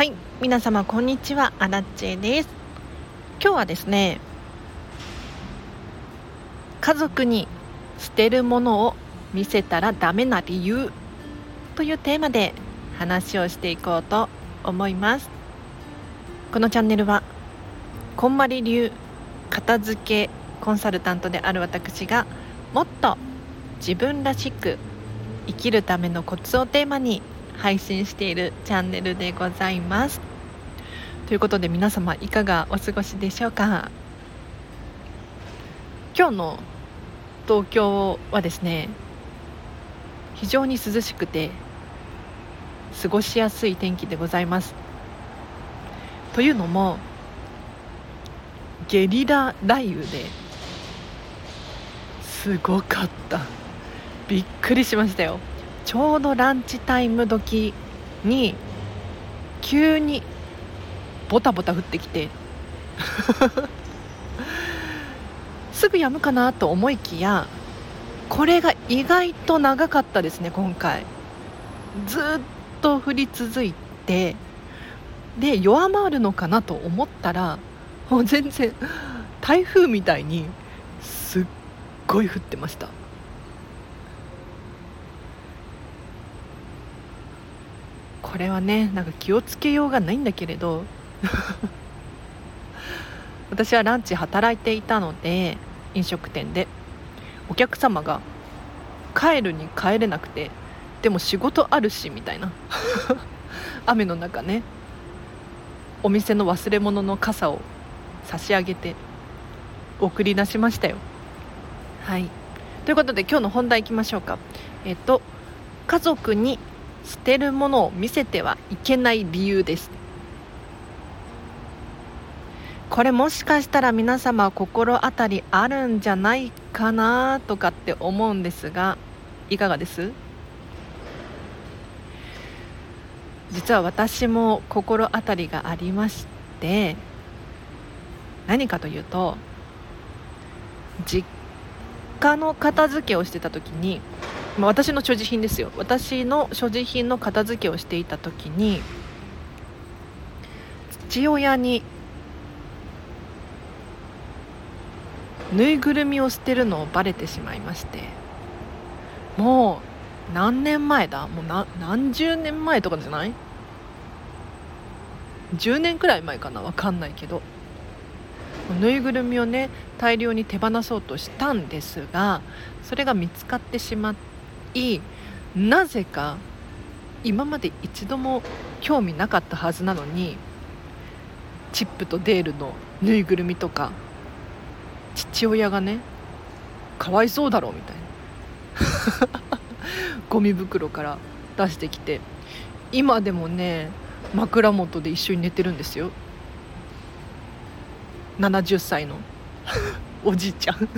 はい皆様こんにちは。アラッチェです。今日はですね家族に捨てるものを見せたらダメな理由というテーマで話をしていこうと思います。このチャンネルはこんまり流片付けコンサルタントである私がもっと自分らしく生きるためのコツをテーマに配信しているチャンネルでございます。ということで皆様いかがお過ごしでしょうか？今日の東京はですね非常に涼しくて過ごしやすい天気でございます。というのもゲリラ雷雨ですごかった。びっくりしましたよ。ちょうどランチタイム時に急にボタボタ降ってきて すぐ止むかなと思いきやこれが意外と長かったですね今回。ずっと降り続いてで弱まるのかなと思ったらもう全然台風みたいにすっごい降ってました。これはねなんか気をつけようがないんだけれど。私はランチ働いていたので飲食店で。お客様が帰るに帰れなくてでも仕事あるしみたいな。雨の中ねお店の忘れ物の傘を差し上げて送り出しましたよ。はい。ということで今日の本題いきましょうか。えっと家族に捨てるものを見せてはいけない理由です。これもしかしたら皆様心当たりあるんじゃないかなとかって思うんですがいかがです？実は私も心当たりがありまして何かというと実家の片付けをしてた時にまあ、私の所持品ですよ。私の所持品の片付けをしていた時に父親にぬいぐるみを捨てるのをバレてしまいましてもう何年前だ？もう何十年前とかじゃない？10年くらい前かな？分かんないけど。ぬいぐるみをね大量に手放そうとしたんですがそれが見つかってしまっていなぜか今まで一度も興味なかったはずなのにチップとデールのぬいぐるみとか父親がねかわいそうだろうみたいな。ゴミ袋から出してきて今でもね枕元で一緒に寝てるんですよ。70歳のおじいちゃん。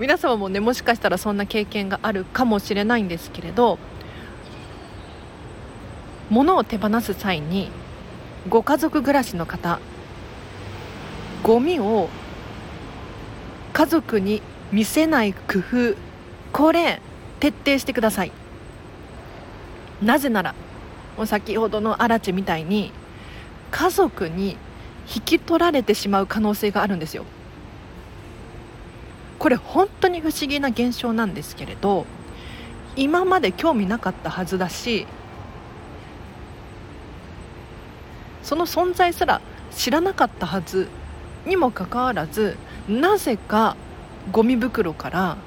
皆様もねもしかしたらそんな経験があるかもしれないんですけれど物を手放す際にご家族暮らしの方ゴミを家族に見せない工夫これ徹底してください。なぜならもう先ほどのアラチみたいに家族に引き取られてしまう可能性があるんですよ。これ本当に不思議な現象なんですけれど今まで興味なかったはずだしその存在すら知らなかったはずにもかかわらずなぜかゴミ袋から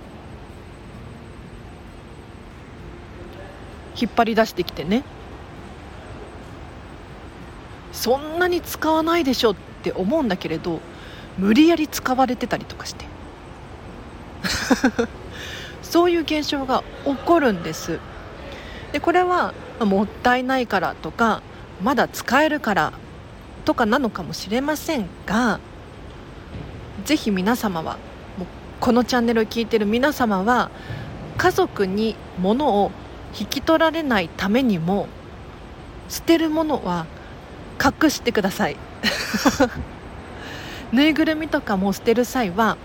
引っ張り出してきてねそんなに使わないでしょって思うんだけれど無理やり使われてたりとかして。そういう現象が起こるんです。でこれはもったいないからとかまだ使えるからとかなのかもしれませんがぜひ皆様はこのチャンネルを聞いてる皆様は家族に物を引き取られないためにも捨てるものは隠してください。ぬいぐるみとかも捨てる際は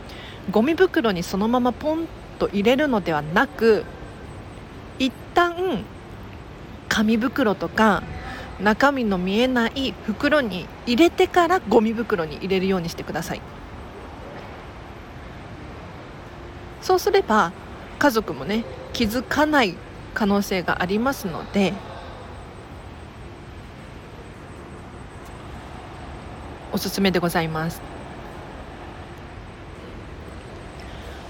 ゴミ袋にそのままポンと入れるのではなく一旦紙袋とか中身の見えない袋に入れてからゴミ袋に入れるようにしてください。そうすれば家族もね気づかない可能性がありますのでおすすめでございます。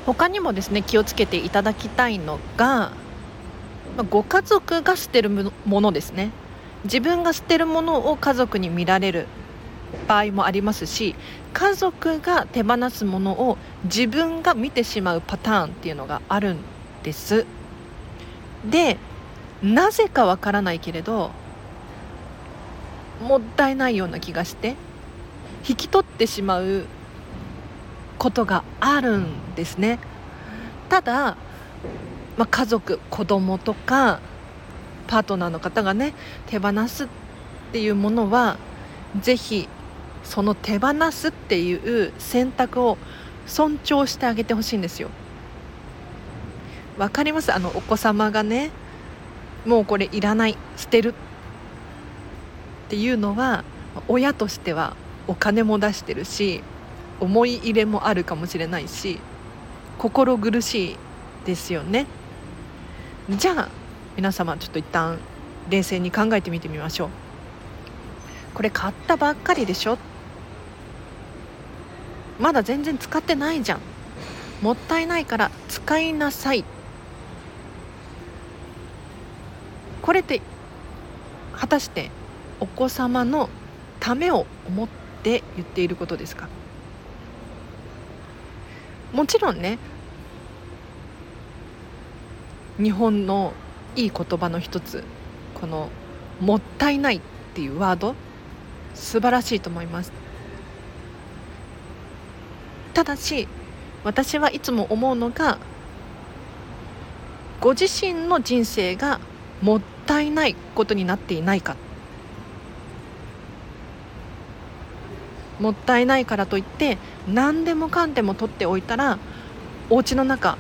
他にもですね気をつけていただきたいのがご家族が捨てるものですね。自分が捨てるものを家族に見られる場合もありますし家族が手放すものを自分が見てしまうパターンっていうのがあるんです。でなぜかわからないけれどもったいないような気がして引き取ってしまうことがあるんですね。ただ、まあ、家族子供とかパートナーの方がね手放すっていうものはぜひその手放すっていう選択を尊重してあげてほしいんですよ。わかります？あのお子様がねもうこれいらない捨てるっていうのは親としてはお金も出してるし思い入れもあるかもしれないし心苦しいですよね。じゃあ皆様ちょっと一旦冷静に考えてみてみましょう。これ買ったばっかりでしょ？まだ全然使ってないじゃん。もったいないから使いなさい。これって果たしてお子様のためを思って言っていることですか？もちろんね日本のいい言葉の一つこの「もったいない」っていうワード素晴らしいと思います。ただし私はいつも思うのがご自身の人生がもったいないことになっていないか。もったいないからといって何でもかんでも取っておいたらお家の中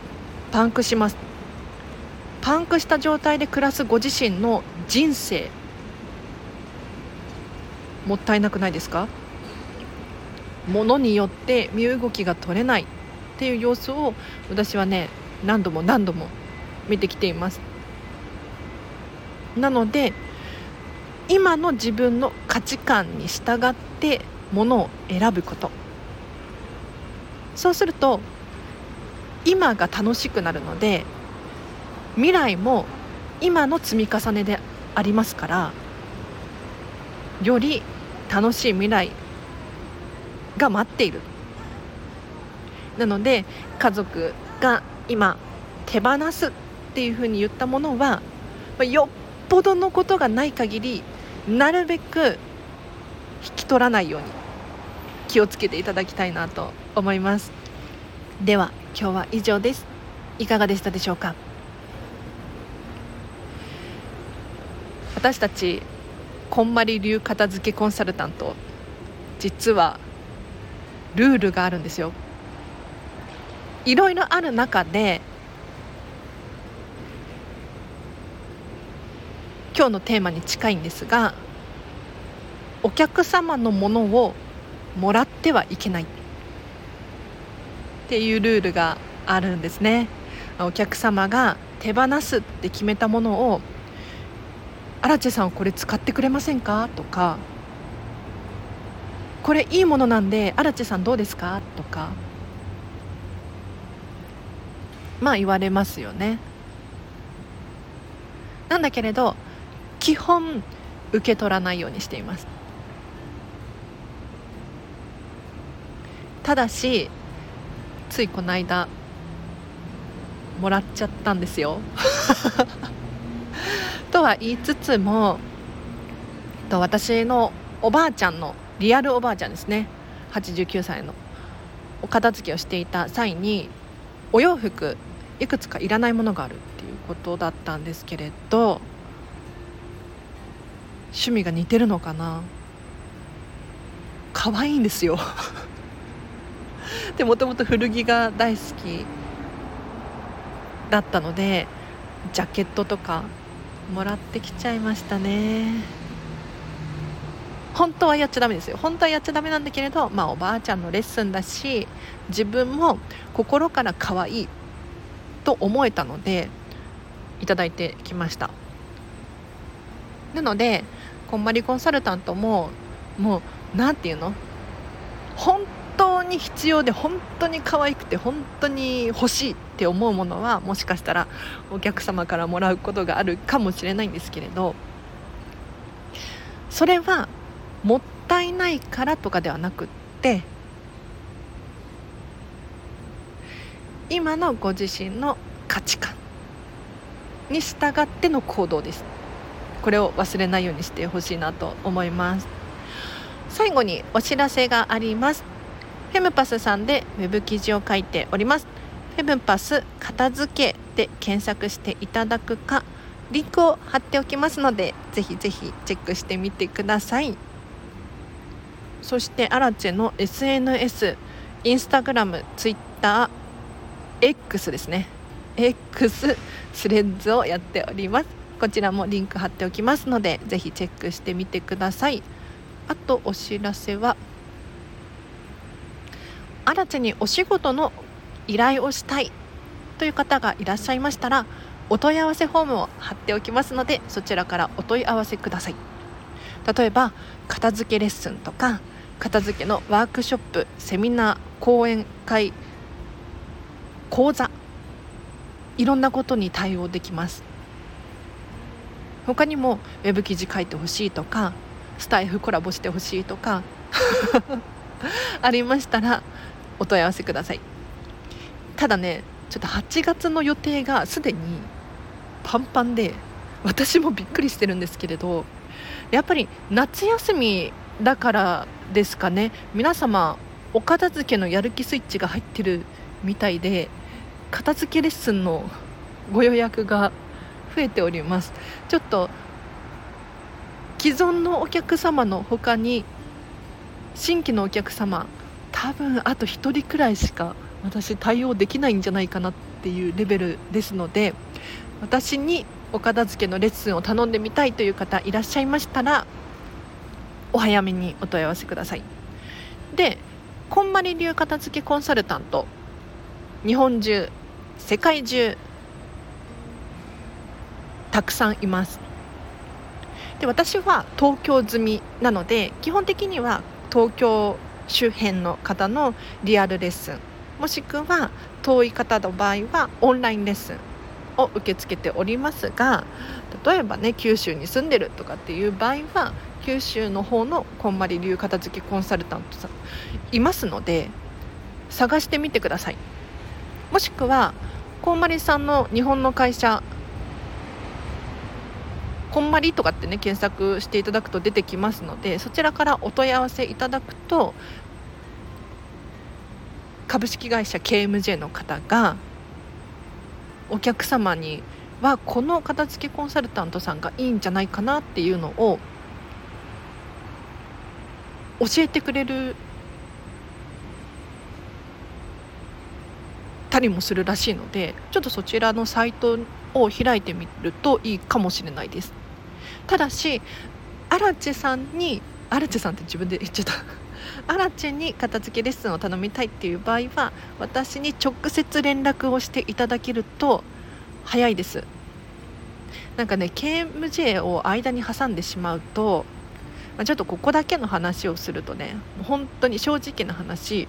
パンクします。パンクした状態で暮らすご自身の人生もったいなくないですか？物によって身動きが取れないっていう様子を私はね何度も何度も見てきています。なので今の自分の価値観に従ってものを選ぶこと。そうすると今が楽しくなるので未来も今の積み重ねでありますからより楽しい未来が待っている。なので家族が今手放すっていうふうに言ったものはよっぽどのことがない限りなるべく引き取らないように気をつけていただきたいなと思います。では今日は以上です。いかがでしたでしょうか？私たちこんまり流片付けコンサルタント実はルールがあるんですよ。いろいろある中で今日のテーマに近いんですがお客様のものをもらってはいけないっていうルールがあるんですねお客様が手放すって決めたものを「荒地さんこれ使ってくれませんか?」とか「これいいものなんで荒地さんどうですか?」とかまあ言われますよねなんだけれど基本受け取らないようにしていますただしついこの間もらっちゃったんですよ。とは言いつつもと私のおばあちゃんのリアルおばあちゃんですね。89歳のお片付けをしていた際にお洋服いくつかいらないものがあるっていうことだったんですけれど趣味が似てるのかな。可愛いんですよ。でもともと古着が大好きだったのでジャケットとかもらってきちゃいましたね。本当はやっちゃダメですよ。本当はやっちゃダメなんだけれどまあおばあちゃんのレッスンだし自分も心から可愛いと思えたのでいただいてきました。なのでこんまりコンサルタントももう何て言うの？本に必要で本当に可愛くて本当に欲しいって思うものはもしかしたらお客様からもらうことがあるかもしれないんですけれどそれはもったいないからとかではなくって今のご自身の価値観に従っての行動です。これを忘れないようにしてほしいなと思います。最後にお知らせがあります。フェムパスさんでウェブ記事を書いております。フェムパス片付けで検索していただくかリンクを貼っておきますのでぜひぜひチェックしてみてください。そしてアラチェの SNS インスタグラムツイッター X ですね。X スレッズをやっております。こちらもリンク貼っておきますのでぜひチェックしてみてください。あとお知らせはアラチェにお仕事の依頼をしたいという方がいらっしゃいましたらお問い合わせフォームを貼っておきますのでそちらからお問い合わせください。例えば片付けレッスンとか片付けのワークショップセミナー講演会講座いろんなことに対応できます。他にもウェブ記事書いてほしいとかスタイフコラボしてほしいとか ありましたらお問い合わせください。ただねちょっと8月の予定がすでにパンパンで私もびっくりしてるんですけれどやっぱり夏休みだからですかね。皆様お片付けのやる気スイッチが入ってるみたいで片付けレッスンのご予約が増えております。ちょっと既存のお客様の他に新規のお客様多分あと1人くらいしか私対応できないんじゃないかなっていうレベルですので私にお片付けのレッスンを頼んでみたいという方いらっしゃいましたらお早めにお問い合わせください。でこんまり流片付けコンサルタント日本中世界中たくさんいます。で私は東京済みなので基本的には東京周辺の方のリアルレッスンもしくは遠い方の場合はオンラインレッスンを受け付けておりますが例えばね九州に住んでるとかっていう場合は九州の方のこんまり流片付けコンサルタントさんいますので探してみてください。もしくはこんまりさんの日本の会社こんまりとかってね検索していただくと出てきますのでそちらからお問い合わせいただくと株式会社 KMJ の方がお客様にはこの片付けコンサルタントさんがいいんじゃないかなっていうのを教えてくれるたりもするらしいのでちょっとそちらのサイトを開いてみるといいかもしれないです。ただしアラチェさんにアラチェさんって自分で言っちゃった。アラチェに片付けレッスンを頼みたいっていう場合は私に直接連絡をしていただけると早いです。なんかね KMJ を間に挟んでしまうと、ちょっとここだけの話をするとね本当に正直な話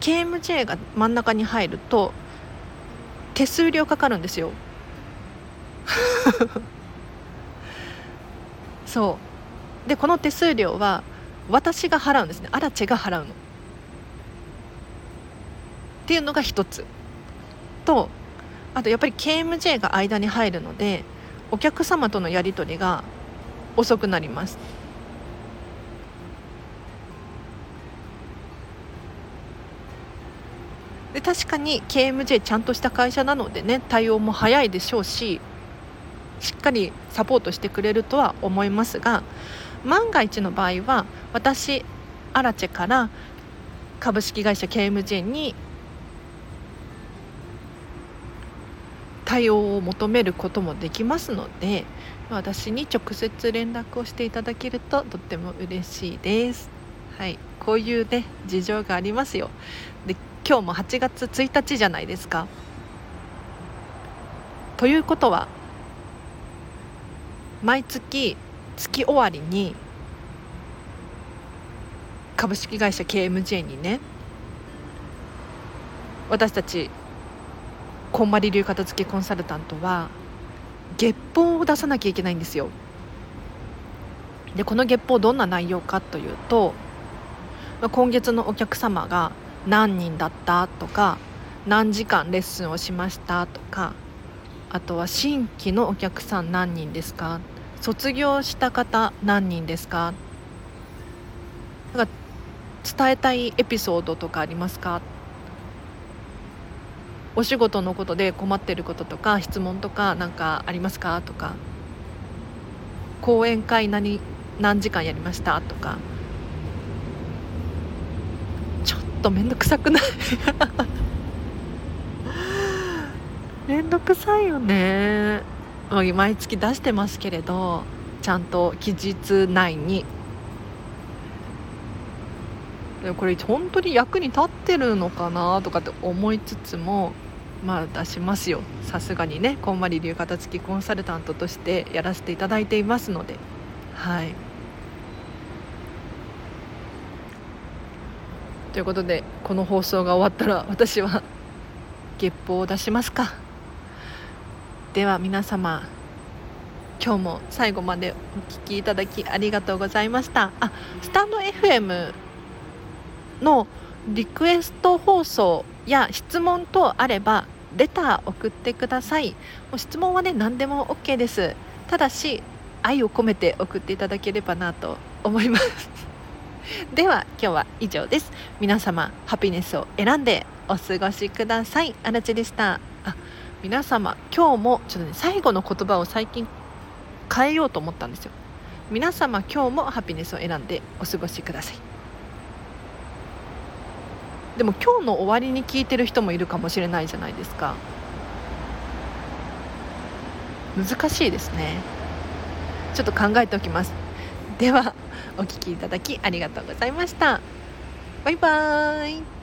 KMJ が真ん中に入ると手数料かかるんですよ。そう。でこの手数料は私が払うんですね。アラチェが払うの。っていうのが一つ。とあとやっぱり KMJ が間に入るのでお客様とのやり取りが遅くなりますで確かに KMJ ちゃんとした会社なのでね対応も早いでしょうししっかりサポートしてくれるとは思いますが万が一の場合は私アラチェから株式会社 KMJ に対応を求めることもできますので私に直接連絡をしていただけるととっても嬉しいです。はい。こういうね事情がありますよ。で今日も8月1日じゃないですか。ということは毎月月終わりに株式会社 KMJ にね私たちこんまり流片付けコンサルタントは月報を出さなきゃいけないんですよ。でこの月報どんな内容かというと今月のお客様が何人だった？とか何時間レッスンをしました？とかあとは新規のお客さん何人ですか？卒業した方何人ですか？なんか伝えたいエピソードとかありますか？お仕事のことで困ってることとか質問とか何かありますか？とか講演会何何時間やりました？とかちょっと面倒くさくない？面倒くさいよね。毎月出してますけれどちゃんと期日内に。これ本当に役に立ってるのかなとかって思いつつもまあ出しますよ。さすがにねこんまり流片付きコンサルタントとしてやらせていただいていますので。はい。ということでこの放送が終わったら私は 月報を出しますか。では皆様今日も最後までお聴きいただきありがとうございました。あスタンド FM のリクエスト放送や質問等あればレター送ってください。もう質問はね何でも OK です。ただし愛を込めて送っていただければなと思います。では今日は以上です。皆様ハピネスを選んでお過ごしください。あらちでした。あ皆様今日もちょっとね最後の言葉を最近変えようと思ったんですよ。皆様今日もハピネスを選んでお過ごしください。でも今日の終わりに聞いてる人もいるかもしれないじゃないですか。難しいですね。ちょっと考えておきます。ではお聴きいただきありがとうございました。バイバーイ。